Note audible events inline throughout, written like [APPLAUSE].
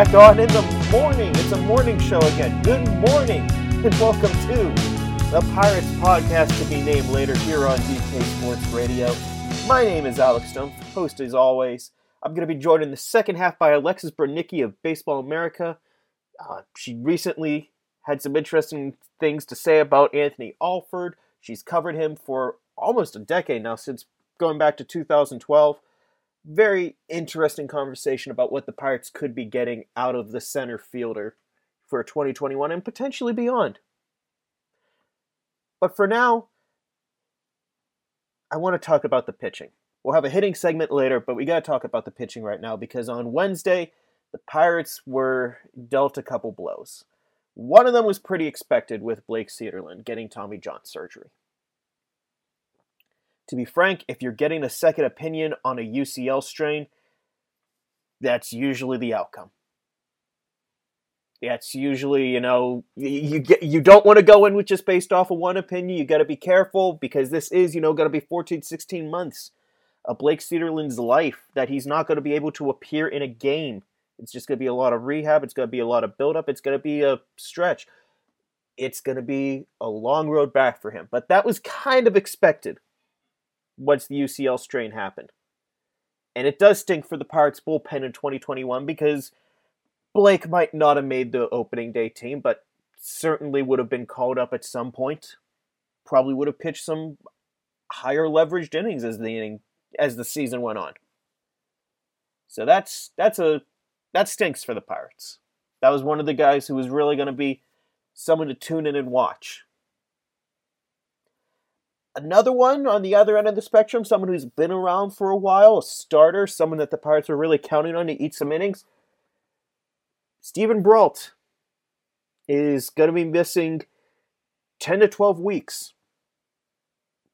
Back on in the morning. It's a morning show again. Good morning, and welcome to the Pirates podcast to be named later here on DK Sports Radio. My name is Alex Stone, host as always. I'm going to be joined in the second half by Alexis Brudnicki of Baseball America. Uh, she recently had some interesting things to say about Anthony Alford. She's covered him for almost a decade now, since going back to 2012 very interesting conversation about what the Pirates could be getting out of the center fielder for 2021 and potentially beyond. But for now, I want to talk about the pitching. We'll have a hitting segment later, but we got to talk about the pitching right now because on Wednesday, the Pirates were dealt a couple blows. One of them was pretty expected with Blake Cederlind getting Tommy John surgery. To be frank, if you're getting a second opinion on a UCL strain, that's usually the outcome. That's usually, you know, you get you don't want to go in with just based off of one opinion. You got to be careful because this is, you know, going to be 14, 16 months of Blake Cederlind's life that he's not going to be able to appear in a game. It's just going to be a lot of rehab. It's going to be a lot of buildup. It's going to be a stretch. It's going to be a long road back for him. But that was kind of expected once the UCL strain happened. And it does stink for the Pirates bullpen in 2021 because Blake might not have made the opening day team, but certainly would have been called up at some point. Probably would have pitched some higher leveraged innings as the inning as the season went on. So that's that's a that stinks for the Pirates. That was one of the guys who was really going to be someone to tune in and watch. Another one on the other end of the spectrum, someone who's been around for a while, a starter, someone that the Pirates were really counting on to eat some innings. Steven Brault is going to be missing 10 to 12 weeks.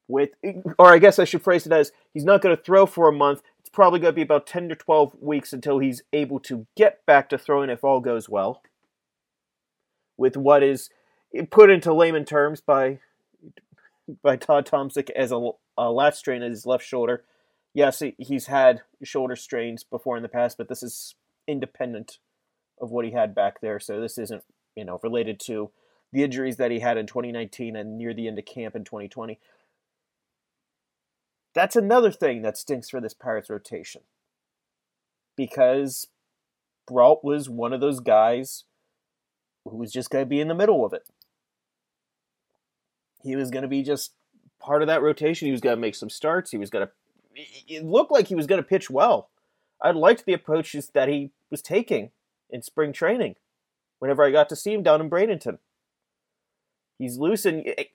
With, or I guess I should phrase it as he's not going to throw for a month. It's probably going to be about 10 to 12 weeks until he's able to get back to throwing if all goes well. With what is put into layman terms by by Todd Tomczyk as a, a lat strain at his left shoulder. Yes, he's had shoulder strains before in the past, but this is independent of what he had back there. So this isn't, you know, related to the injuries that he had in 2019 and near the end of camp in 2020. That's another thing that stinks for this Pirates rotation. Because Brault was one of those guys who was just going to be in the middle of it he was going to be just part of that rotation. He was going to make some starts. He was going to. It looked like he was going to pitch well. I liked the approaches that he was taking in spring training. Whenever I got to see him down in Bradenton, he's loose and, eh,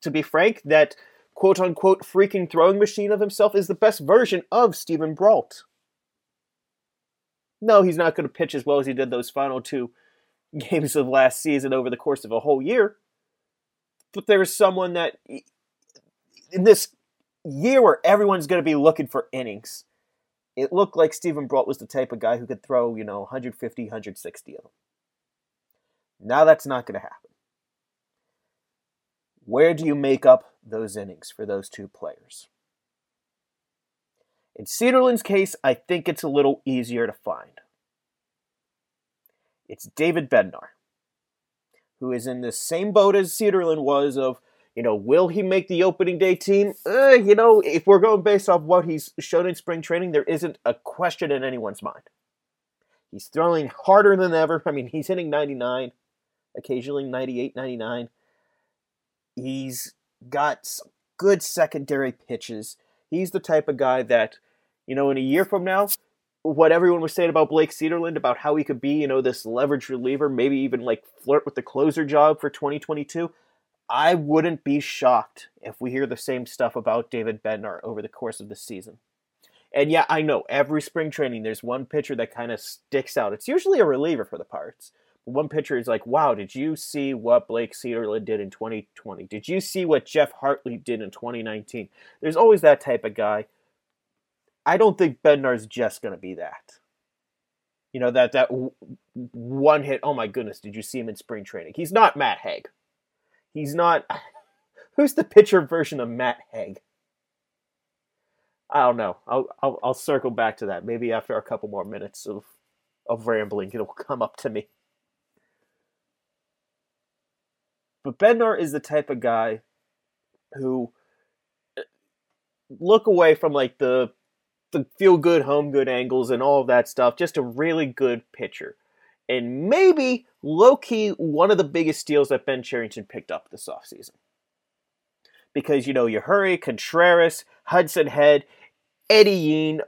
to be frank, that quote unquote freaking throwing machine of himself is the best version of Steven Brault. No, he's not going to pitch as well as he did those final two [LAUGHS] games of last season over the course of a whole year but there's someone that in this year where everyone's going to be looking for innings, it looked like Steven Brault was the type of guy who could throw, you know, 150, 160 of them. Now that's not going to happen. Where do you make up those innings for those two players? In Cederlind's case, I think it's a little easier to find. It's David Bednar who is in the same boat as Cederlind was of, you know, will he make the opening day team? Uh, you know, if we're going based off what he's shown in spring training, there isn't a question in anyone's mind. He's throwing harder than ever. I mean, he's hitting 99, occasionally 98, 99. He's got good secondary pitches. He's the type of guy that, you know, in a year from now, what everyone was saying about Blake Cederlind about how he could be, you know, this leverage reliever, maybe even like flirt with the closer job for 2022. I wouldn't be shocked if we hear the same stuff about David Bednar over the course of the season. And yeah, I know every spring training there's one pitcher that kind of sticks out. It's usually a reliever for the Pirates. One pitcher is like, wow, did you see what Blake Cederlind did in 2020? Did you see what Geoff Hartlieb did in 2019? There's always that type of guy I don't think Bednar's just going to be that. You know that that one hit. Oh my goodness! Did you see him in spring training? He's not Matt Hague. He's not. [LAUGHS] Who's the pitcher version of Matt Hague? I don't know. I'll, I'll I'll circle back to that maybe after a couple more minutes of of rambling, it'll [LAUGHS] come up to me. But Bednar is the type of guy who uh, look away from like the the feel good home good angles and all of that stuff. Just a really good pitcher. And maybe low key one of the biggest steals that Ben Cherington picked up this offseason. Because, you know, Yajure, Contreras, Hudson Head, Eddy Yean,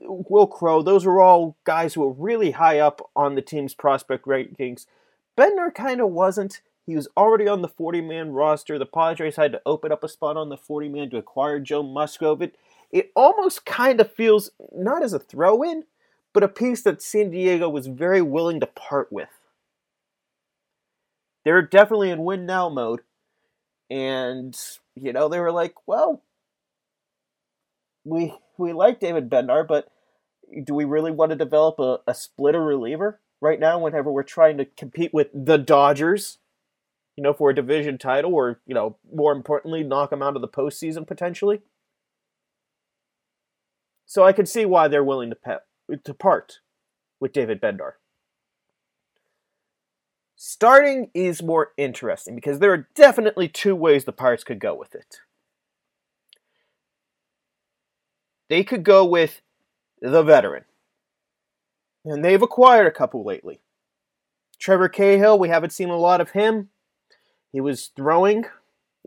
Will Crowe, those are all guys who were really high up on the team's prospect rankings. Bednar kind of wasn't. He was already on the 40 man roster. The Padres had to open up a spot on the 40 man to acquire Joe Musgrove. It almost kind of feels not as a throw in, but a piece that San Diego was very willing to part with. They're definitely in win now mode. And, you know, they were like, well, we we like David Bednar, but do we really want to develop a, a splitter reliever right now whenever we're trying to compete with the Dodgers, you know, for a division title or, you know, more importantly, knock them out of the postseason potentially? So I can see why they're willing to, pe- to part with David Bednar. Starting is more interesting because there are definitely two ways the Pirates could go with it. They could go with the veteran. And they've acquired a couple lately. Trevor Cahill, we haven't seen a lot of him. He was throwing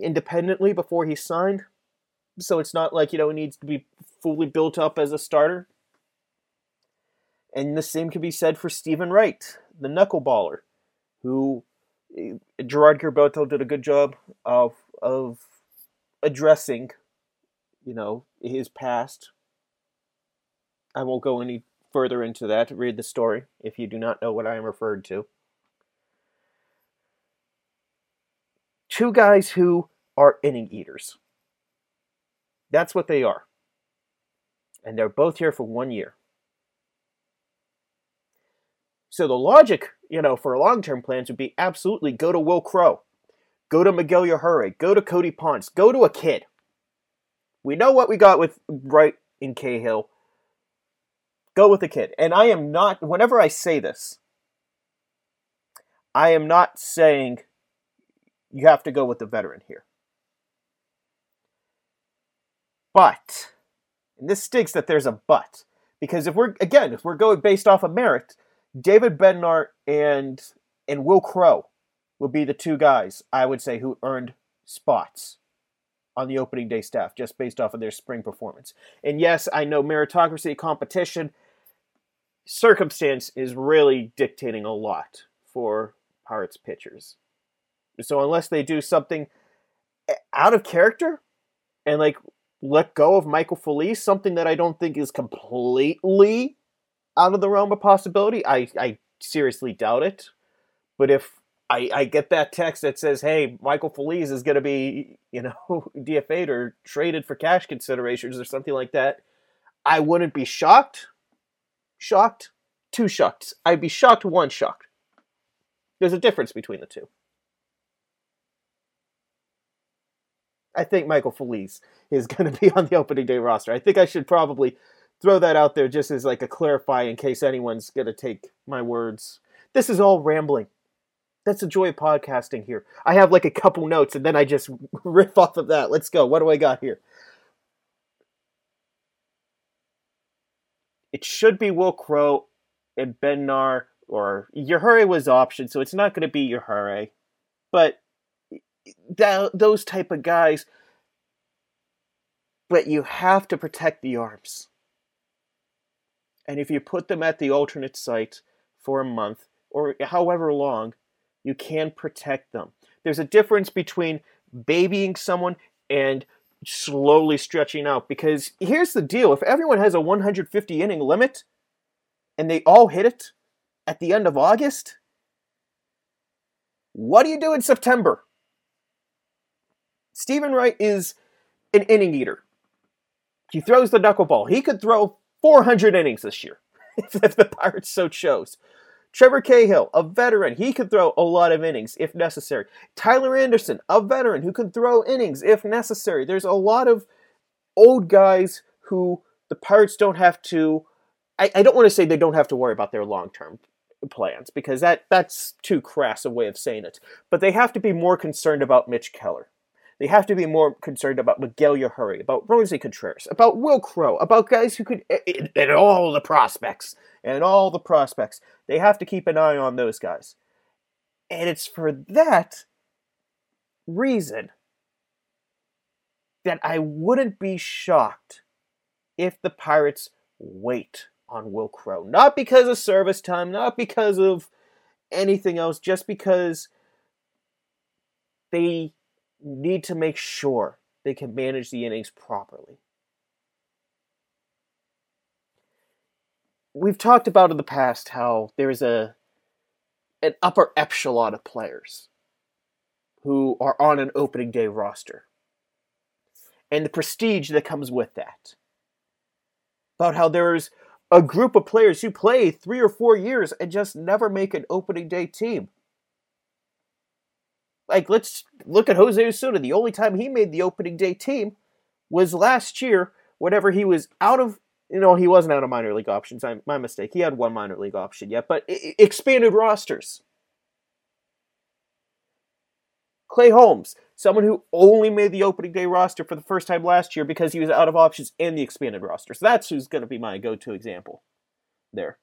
independently before he signed. So it's not like, you know, he needs to be fully built up as a starter. And the same can be said for Steven Wright, the knuckleballer, who eh, Gerard Gerberto did a good job of of addressing, you know, his past. I won't go any further into that. Read the story if you do not know what I am referred to. Two guys who are inning eaters. That's what they are. And they're both here for one year. So the logic, you know, for long term plans would be absolutely go to Will Crowe, go to Miguel Yajure, go to Cody Ponce, go to a kid. We know what we got with Wright in Cahill. Go with a kid. And I am not, whenever I say this, I am not saying you have to go with the veteran here. But, and this stinks that there's a but, because if we're, again, if we're going based off of merit, David Bednar and and Will Crowe would be the two guys I would say who earned spots on the opening day staff just based off of their spring performance. And yes, I know meritocracy competition circumstance is really dictating a lot for Pirates pitchers. So unless they do something eh, out of character and like let go of Michael Feliz, something that I don't think is completely out of the realm of possibility. I, I seriously doubt it. But if I, I get that text that says, hey, Michael Feliz is going to be, you know, [LAUGHS] DFA'd or traded for cash considerations or something like that, I wouldn't be shocked. Shocked? Two shocked. I'd be shocked, one shocked. There's a difference between the two. I think Michael Feliz is [LAUGHS] going to be on the opening day roster. I think I should probably throw that out there just as like a clarify in case anyone's going to take my words. This is all rambling. That's the joy of podcasting here. I have like a couple notes and then I just [LAUGHS] riff off of that. Let's go. What do I got here? It should be Will Crowe and Bednar or Yajure was option, so it's not going to be Yajure. But those type of guys. But you have to protect the arms. And if you put them at the alternate site for a month or however long, you can protect them. There's a difference between babying someone and slowly stretching out because here's the deal if everyone has a 150 inning limit and they all hit it at the end of August, what do you do in September? Steven Wright is an inning eater. He throws the knuckleball. He could throw 400 innings this year [LAUGHS] if the Pirates so chose. Trevor Cahill, a veteran, he could throw a lot of innings if necessary. Tyler Anderson, a veteran who can throw innings if necessary. There's a lot of old guys who the Pirates don't have to I, I don't want to say they don't have to worry about their long term plans because that that's too crass a way of saying it. But they have to be more concerned about Mitch Keller. They have to be more concerned about Miguel Yajure, about Roansy Contreras, about Will Crowe, about guys who could and all the prospects and all the prospects. They have to keep an eye on those guys. And it's for that reason that I wouldn't be shocked if the Pirates wait on Will Crowe. Not because of service time, not because of anything else, just because they need to make sure they can manage the innings properly. We've talked about in the past how there's a an upper echelon of players who are on an opening day roster and the prestige that comes with that. About how there's a group of players who play three or four years and just never make an opening day team. Like, let's look at Jose Osuna. The only time he made the opening day team was last year, whenever he was out of, you know, he wasn't out of minor league options. I, my mistake. He had one minor league option yet, but expanded rosters. Clay Holmes, someone who only made the opening day roster for the first time last year because he was out of options in the expanded roster. So that's who's going to be my go to example there.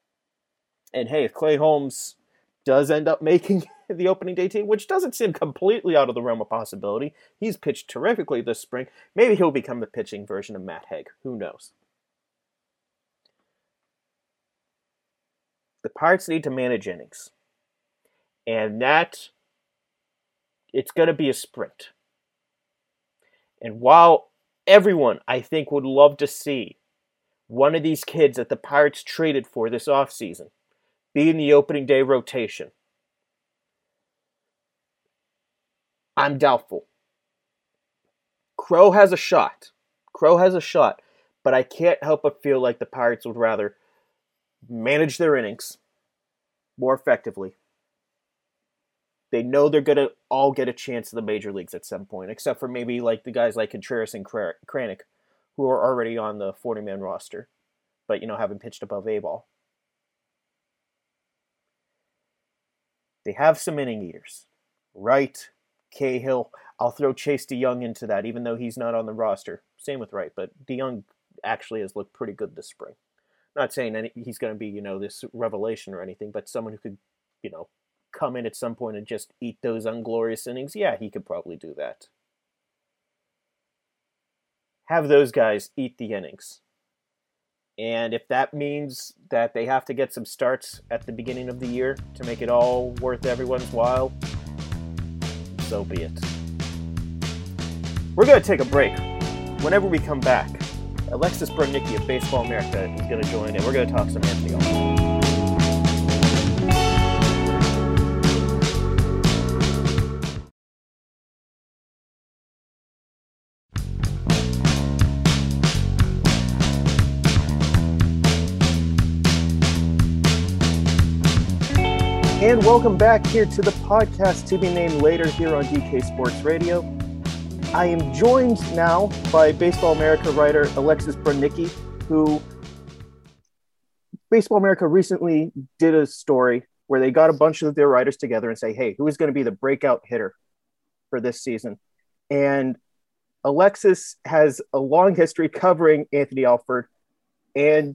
And hey, if Clay Holmes does end up [LAUGHS] making the opening day team, which doesn't seem completely out of the realm of possibility, he's pitched terrifically this spring. Maybe he'll become the pitching version of Matt Hague. Who knows? The Pirates need to manage innings. And that it's going to be a sprint. And while everyone, I think, would love to see one of these kids that the Pirates traded for this offseason be in the opening day rotation, I'm doubtful. Crowe has a shot. Crowe has a shot, but I can't help but feel like the Pirates would rather manage their innings more effectively they know they're going to all get a chance in the major leagues at some point, except for maybe like the guys like Contreras and Kranick, who are already on the 40 man roster, but you know, haven't pitched above A ball. They have some inning eaters. Wright, Cahill. I'll throw Chase De Jong into that, even though he's not on the roster. Same with Wright, but De Jong actually has looked pretty good this spring. Not saying any, he's going to be, you know, this revelation or anything, but someone who could, you know, come in at some point and just eat those unglorious innings, yeah, he could probably do that. Have those guys eat the innings. And if that means that they have to get some starts at the beginning of the year to make it all worth everyone's while, so be it. We're going to take a break. Whenever we come back, Alexis Brudnicki of Baseball America is going to join and we're going to talk some Anthony Alford. And welcome back here to the podcast to be named later here on DK Sports Radio. I am joined now by Baseball America writer Alexis Brudnicki, who Baseball America recently did a story where they got a bunch of their writers together and say, hey, who is going to be the breakout hitter for this season? And Alexis has a long history covering Anthony Alford. And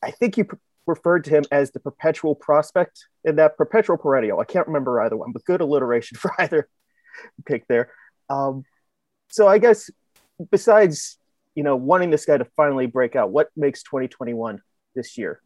I think you referred to him as the perpetual prospect in that perpetual perennial. I can't remember either one, but good alliteration [LAUGHS] for either pick there. Um, so I guess besides you know wanting this guy to finally break out, what makes 2021 this year?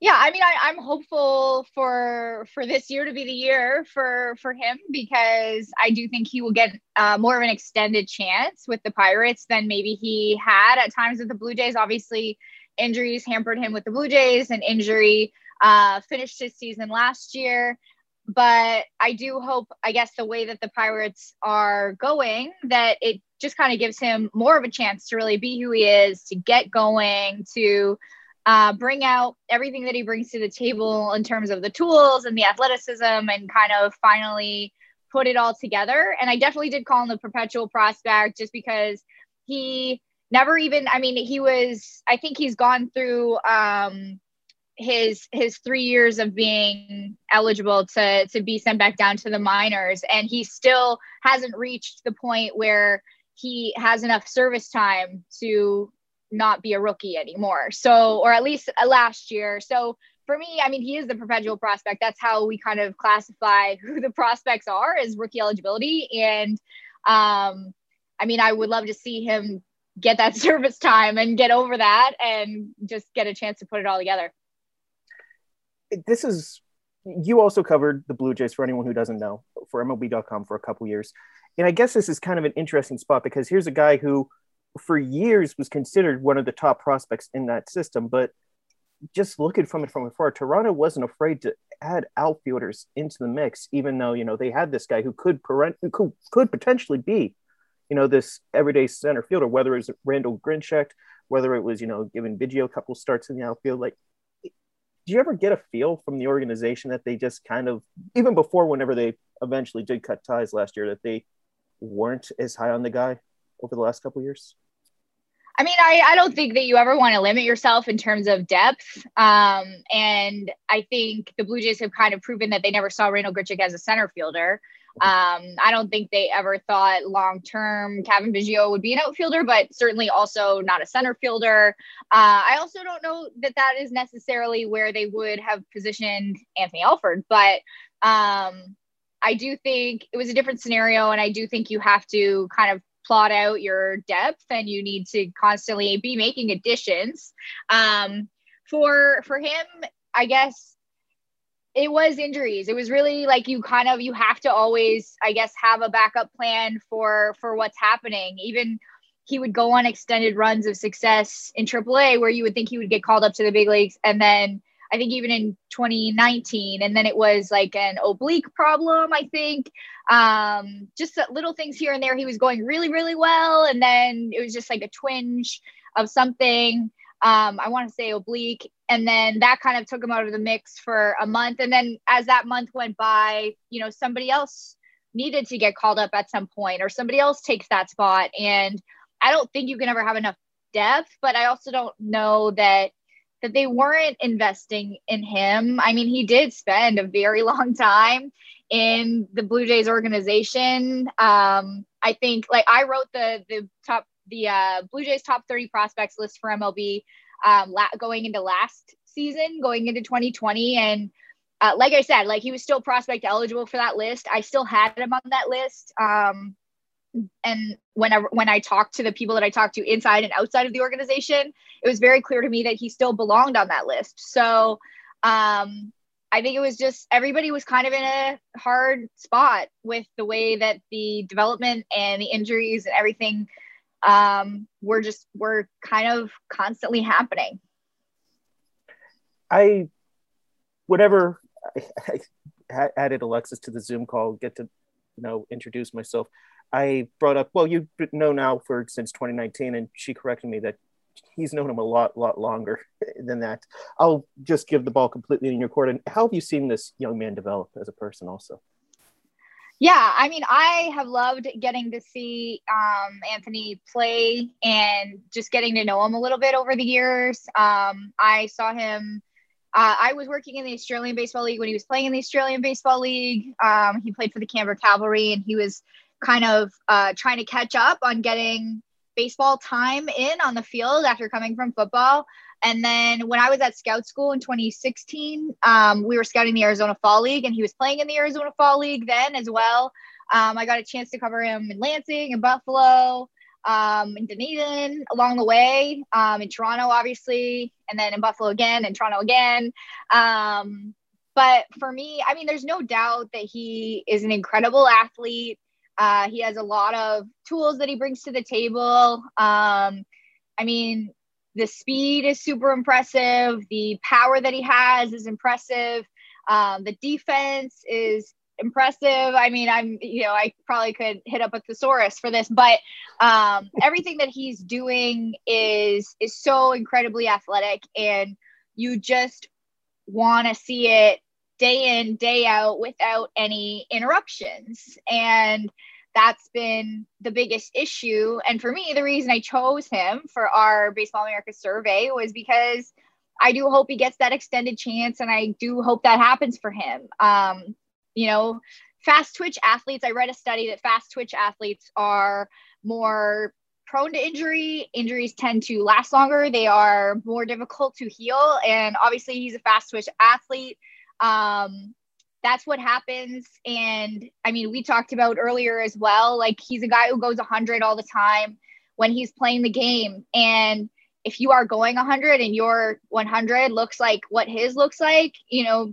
Yeah, I mean, I, am hopeful for for this year to be the year for for him because I do think he will get uh, more of an extended chance with the Pirates than maybe he had at times with the Blue Jays. Obviously, injuries hampered him with the Blue Jays, and injury uh, finished his season last year. But I do hope, I guess, the way that the Pirates are going, that it just kind of gives him more of a chance to really be who he is, to get going, to uh, bring out everything that he brings to the table in terms of the tools and the athleticism, and kind of finally put it all together. And I definitely did call him the perpetual prospect just because he never even i mean he was i think he's gone through um his his three years of being eligible to to be sent back down to the minors. And he still hasn't reached the point where he has enough service time to not be a rookie anymore. So or at least uh, last year. So for me i mean he is the perpetual prospect. That's how we kind of classify [LAUGHS] who the prospects are as rookie eligibility. And um i mean i would love to see him get that [LAUGHS] service time and get over that and just get a chance to put it all together. This is you also covered the Blue Jays for anyone who doesn't know for MLB.com for a couple years. And I guess this is kind of an interesting spot because here's a guy who for years was considered one of the top prospects in that system, but just looking from it from afar, Toronto wasn't afraid to add outfielders into the mix, even though you know they had this guy who could who could, could potentially be you know, this everyday center fielder, whether it was Randall Grichuk, whether it was, you know, giving Biggio a couple starts in the outfield. Like, do you ever get a feel from the organization that they just kind of, even before whenever they eventually did cut ties last year, that they weren't as high on the guy over the last couple years? I mean, I, I don't think that you ever want to limit yourself in terms of depth. Um, and I think the Blue Jays have kind of proven that they never saw Randall Grichuk as a center fielder. Um, I don't think they ever thought long term Cavan Biggio would be an outfielder, but certainly also not a center fielder. Uh, I also don't know that that is necessarily where they would have positioned Anthony Alford, but um, I do think it was a different scenario, and I do think you have to kind of plot out your depth, and you need to constantly be making additions. Um, for for him, I guess it was injuries. It was really like you kind of you have to always i guess have a backup plan for for what's happening. Even he would go on extended runs of success in AAA where you would think he would get called up to the big leagues. And then I think even in 2019 and then it was like an oblique problem I think. Um just little things here and there. He was going really really well. And then it was just like a twinge of something um, I want to say oblique. And then that kind of took him out of the mix for a month. And then as that month went by, you know, somebody else needed to get called up at some point or somebody else takes that spot. And I don't think you can ever have enough depth, but I also don't know that that they weren't investing in him. I mean, he did spend a very [LAUGHS] long time in the Blue Jays organization. Um, I think like I wrote the the top the uh, Blue Jays top 30 prospects list for MLB um, la- going into last season, going into 2020. And uh, like I said, like he was still prospect eligible for that list. I still had him on that list. Um, and whenever when I talked to the people that I talked to inside and outside of the organization, it was very clear to me that he still belonged on that list. So um, I think it was just everybody was kind of in a hard spot with the way that the development and the injuries and everything um, we're just we're kind of constantly happening. I, whatever, I, I added Alexis to the Zoom call, get to you know introduce myself. I brought up, well, you know now for since 2019, and she corrected me that he's known him a lot, lot longer [LAUGHS] than that. I'll just give the ball completely in your court. And how have you seen this young man develop as a person, also? Yeah, I mean, I have loved getting to see um, Anthony play and just getting to know him a little bit over the years. Um, I saw him. Uh, I was working in the Australian Baseball League when he was playing in the Australian Baseball League. Um, he played for the Canberra Cavalry, and he was kind of uh, trying to catch up on getting baseball time in on the field after coming from football. And then when I was at scout school in 2016, um, we were scouting the Arizona Fall League, and he was playing in the Arizona Fall League then as well. Um, I got a chance to cover him in Lansing and Buffalo, um, in Dunedin along the way, um, in Toronto, obviously, and then in Buffalo again, and Toronto again. Um, but for me, I mean, there's no doubt that he is an incredible athlete. Uh, he has a lot of tools that he brings to the table. Um, I mean, the speed is super impressive. The power that he has is impressive. Um, the defense is impressive. I mean, I'm, you know, I probably could hit up a thesaurus for this, but um, [LAUGHS] everything that he's doing is is so incredibly athletic, and you just want to see it day in day out without any interruptions. And that's been the biggest issue. And for me, the reason I chose him for our Baseball America survey was because I do hope he gets that extended chance, and I do hope that happens for him. Um, you know, fast twitch athletes, I read a study that fast twitch athletes are more prone to injury. Injuries tend to last longer, they are more difficult to heal. And obviously, he's a fast twitch athlete. Um, that's what happens. And I mean, we talked about earlier as well, like he's a guy who goes 100 all the time when he's playing the game. And if you are going 100 and your 100 looks like what his looks like, you know,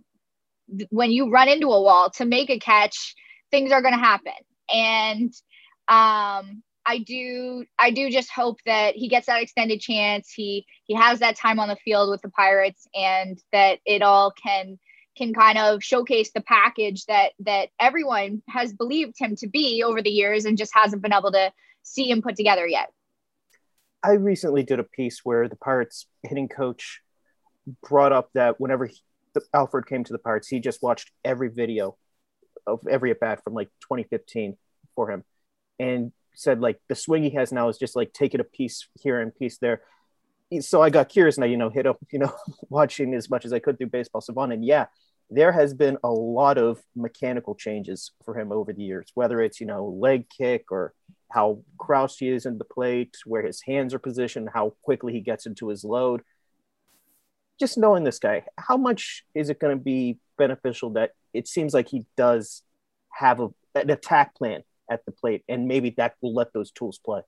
when you run into a wall to make a catch, things are going to happen. And um, I do, I do just hope that he gets that extended chance. He he has that time on the field with the Pirates, and that it all can can kind of showcase the package that that everyone has believed him to be over the years, and just hasn't been able to see him put together yet. I recently did a piece where the Pirates hitting coach brought up that whenever he, Alford came to the Pirates, he just watched every video of every at bat from like 2015 for him, and said like the swing he has now is just like taking a piece here and piece there. So I got curious and I you know hit up you know [LAUGHS] watching as much as I could through Baseball Savant, and yeah, there has been a lot of mechanical changes for him over the years, whether it's you know leg kick or how crouched he is in the plate, where his hands are positioned, how quickly he gets into his load just knowing this guy, how much is it going to be beneficial that it seems like he does have a, an attack plan at the plate, and maybe that will let those tools play?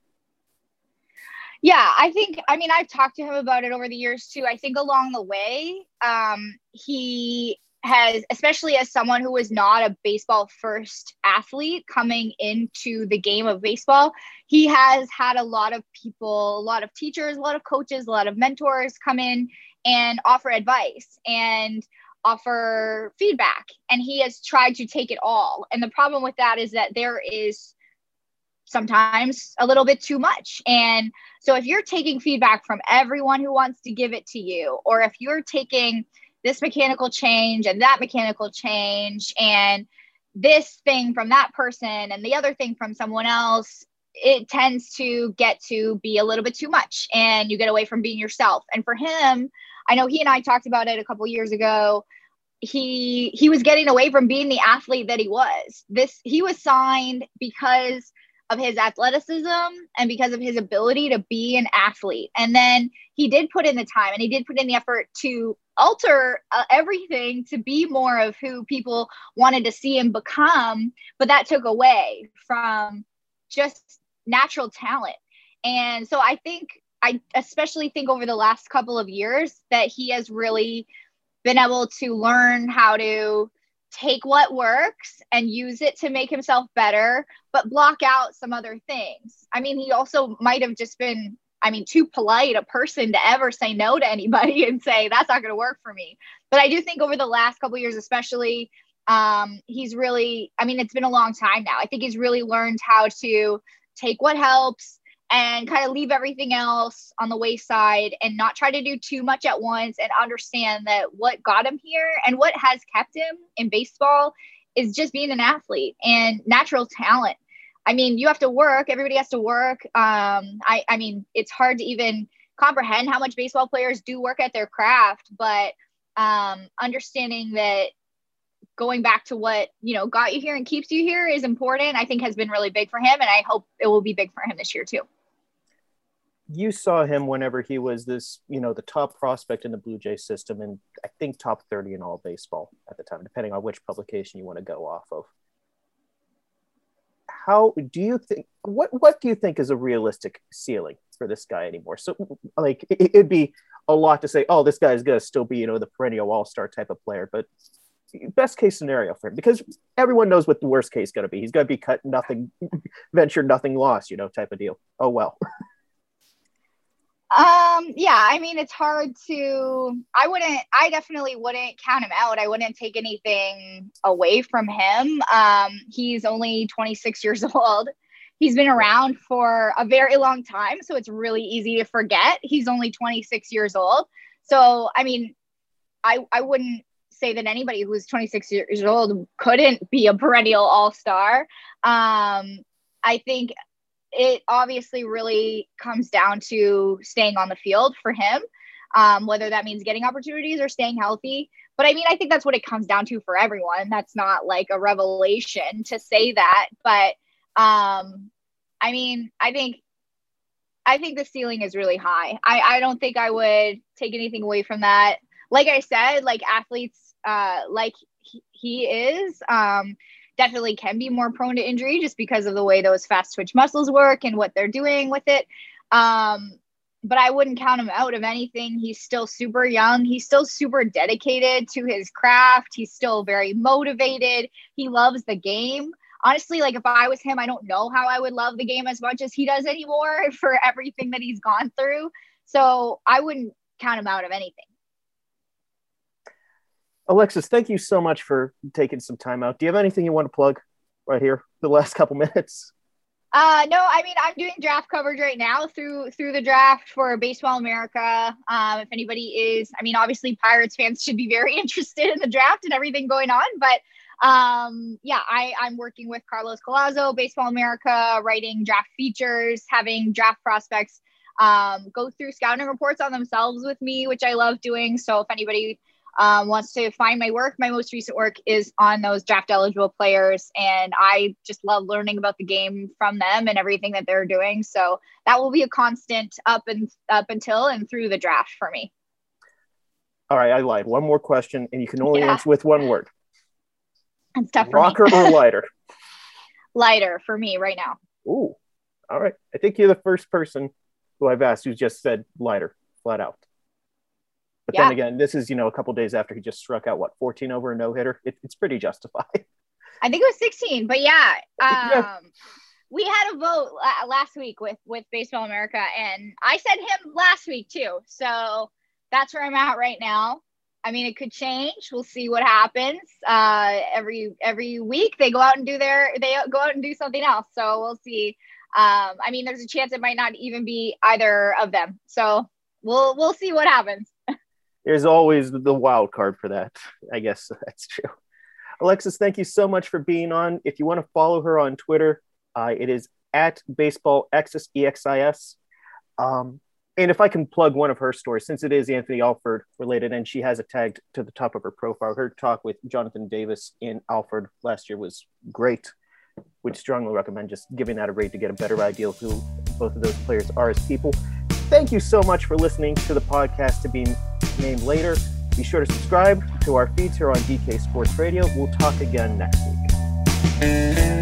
Yeah, I think, I mean, I've talked to him about it over the years too. I think along the way, um, he has, especially as someone who was not a baseball first athlete coming into the game of baseball, he has had a lot of people, a lot of teachers, a lot of coaches, a lot of mentors come in and offer advice and offer feedback. And he has tried to take it all. And the problem with that is that there is sometimes a little bit too much. And so if you're taking feedback from everyone who wants to give it to you, or if you're taking this mechanical change and that mechanical change and this thing from that person and the other thing from someone else it tends to get to be a little bit too much and you get away from being yourself and for him I know he and I talked about it a couple years ago. He he was getting away from being the athlete that he was. This he was signed because of his athleticism and because of his ability to be an athlete. And then he did put in the time and he did put in the effort to alter uh, everything to be more of who people wanted to see him become, but that took away from just natural talent. And so I think I especially think over the last couple of years that he has really been able to learn how to take what works and use it to make himself better, but block out some other things. I mean, he also might have just been, I mean, too polite a person to ever say no to anybody [LAUGHS] and say, that's not going to work for me. But I do think over the last couple years, especially, um, he's really, I mean, it's been a long time now. I think he's really learned how to take what helps and kind of leave everything else on the wayside and not try to do too much at once and understand that what got him here and what has kept him in baseball is just being an athlete and natural talent. I mean, you have to work, everybody has to work. Um, I, I mean, it's hard to even comprehend how much baseball players do work at their craft, but um, understanding that going back to what you know got you here and keeps you here is important i think has been really big for him and i hope it will be big for him this year too you saw him whenever he was this, you know, the top prospect in the Blue Jay system, and I think top 30 in all baseball at the time, depending on which publication you want to go off of. How do you think? What what do you think is a realistic ceiling for this guy anymore? So, like, it, it'd be a lot to say, oh, this guy's gonna still be, you know, the perennial All Star type of player, but best case scenario for him because everyone knows what the worst case going to be. He's going to be cut nothing, [LAUGHS] venture nothing loss, you know, type of deal. Oh well. [LAUGHS] Um, yeah, I mean, it's hard to, I wouldn't, I definitely wouldn't count him out. I wouldn't take anything away from him. Um, he's only 26 [LAUGHS] years old. He's been around for a very long time. So it's really easy to forget he's only 26 years old. So, I mean, I, I wouldn't say that anybody who's 26 years old couldn't be a perennial all star. Um, I think it obviously really comes down to staying on the field for him, um, whether that means getting opportunities or staying healthy. But I mean, I think that's what it comes down to for everyone. That's not like a revelation to say that. But um, I mean, I think I think the ceiling is really high. I, I don't think I would take anything away from that. Like I said, like athletes uh, like he, he is, um, definitely can be more prone to injury just because of the way those fast twitch muscles work and what they're doing with it. Um, but I wouldn't count him out of anything. He's still super young. He's still super dedicated to his craft. He's still very motivated. He loves the game. Honestly, like if I was him, I don't know how I would love the game as much as he does anymore [LAUGHS] for everything that he's gone through. So I wouldn't count him out of anything. Alexis, thank you so much for taking some time out. Do you have anything you want to plug right here the last couple [LAUGHS] minutes? Uh, no, I mean I'm doing draft coverage right now through through the draft for Baseball America. Um, if anybody is, I mean, obviously Pirates fans should be very [LAUGHS] interested in the draft and everything going on, but um, yeah, I I'm working with Carlos Collazo, Baseball America, writing draft features, having draft prospects um, go through scouting reports on themselves with me, which I love doing. So if anybody um, wants to find my work, my most recent work is on those draft eligible players. And I just love learning about the game from them and everything that they're doing. So that will be a constant up and up until and through the draft for me. All right, I lied. One more question, and you can only yeah. answer with one word. It's tough Rocker or [LAUGHS] Leiter? Leiter for me right now. Ooh, all right. I think you're the first person who I've asked who just said Leiter, flat out. But yeah. then again, this is you know a couple days after he just struck out what 14 over a no hitter. It, it's pretty justified. [LAUGHS] I think it was 16, but yeah, [LAUGHS] um, yeah. we had a vote last week with with Baseball America, and I said him last week too. So that's where I'm at right now. I mean, it could change. We'll see what happens. Uh, every every week they go out and do their they go out and do something else. So we'll see. Um, I mean, there's a chance it might not even be either of them. So we'll we'll see what happens there's always the wild card for that. I guess [LAUGHS] that's true. Alexis, thank you so much for being on. If you want to follow her on Twitter, uh, it is at baseball exis exis. Um, and if I can plug one of her stories, since it is Anthony Alford related, and she has it tagged to the top of her profile, her talk with Jonathan Davis in Alford last year was great. Would strongly recommend just giving that a read to get a better idea of who both of those players are as people. Thank you so much for listening to the podcast to be named later. Be sure to subscribe to our feeds here on DK Sports Radio. We'll talk again next week.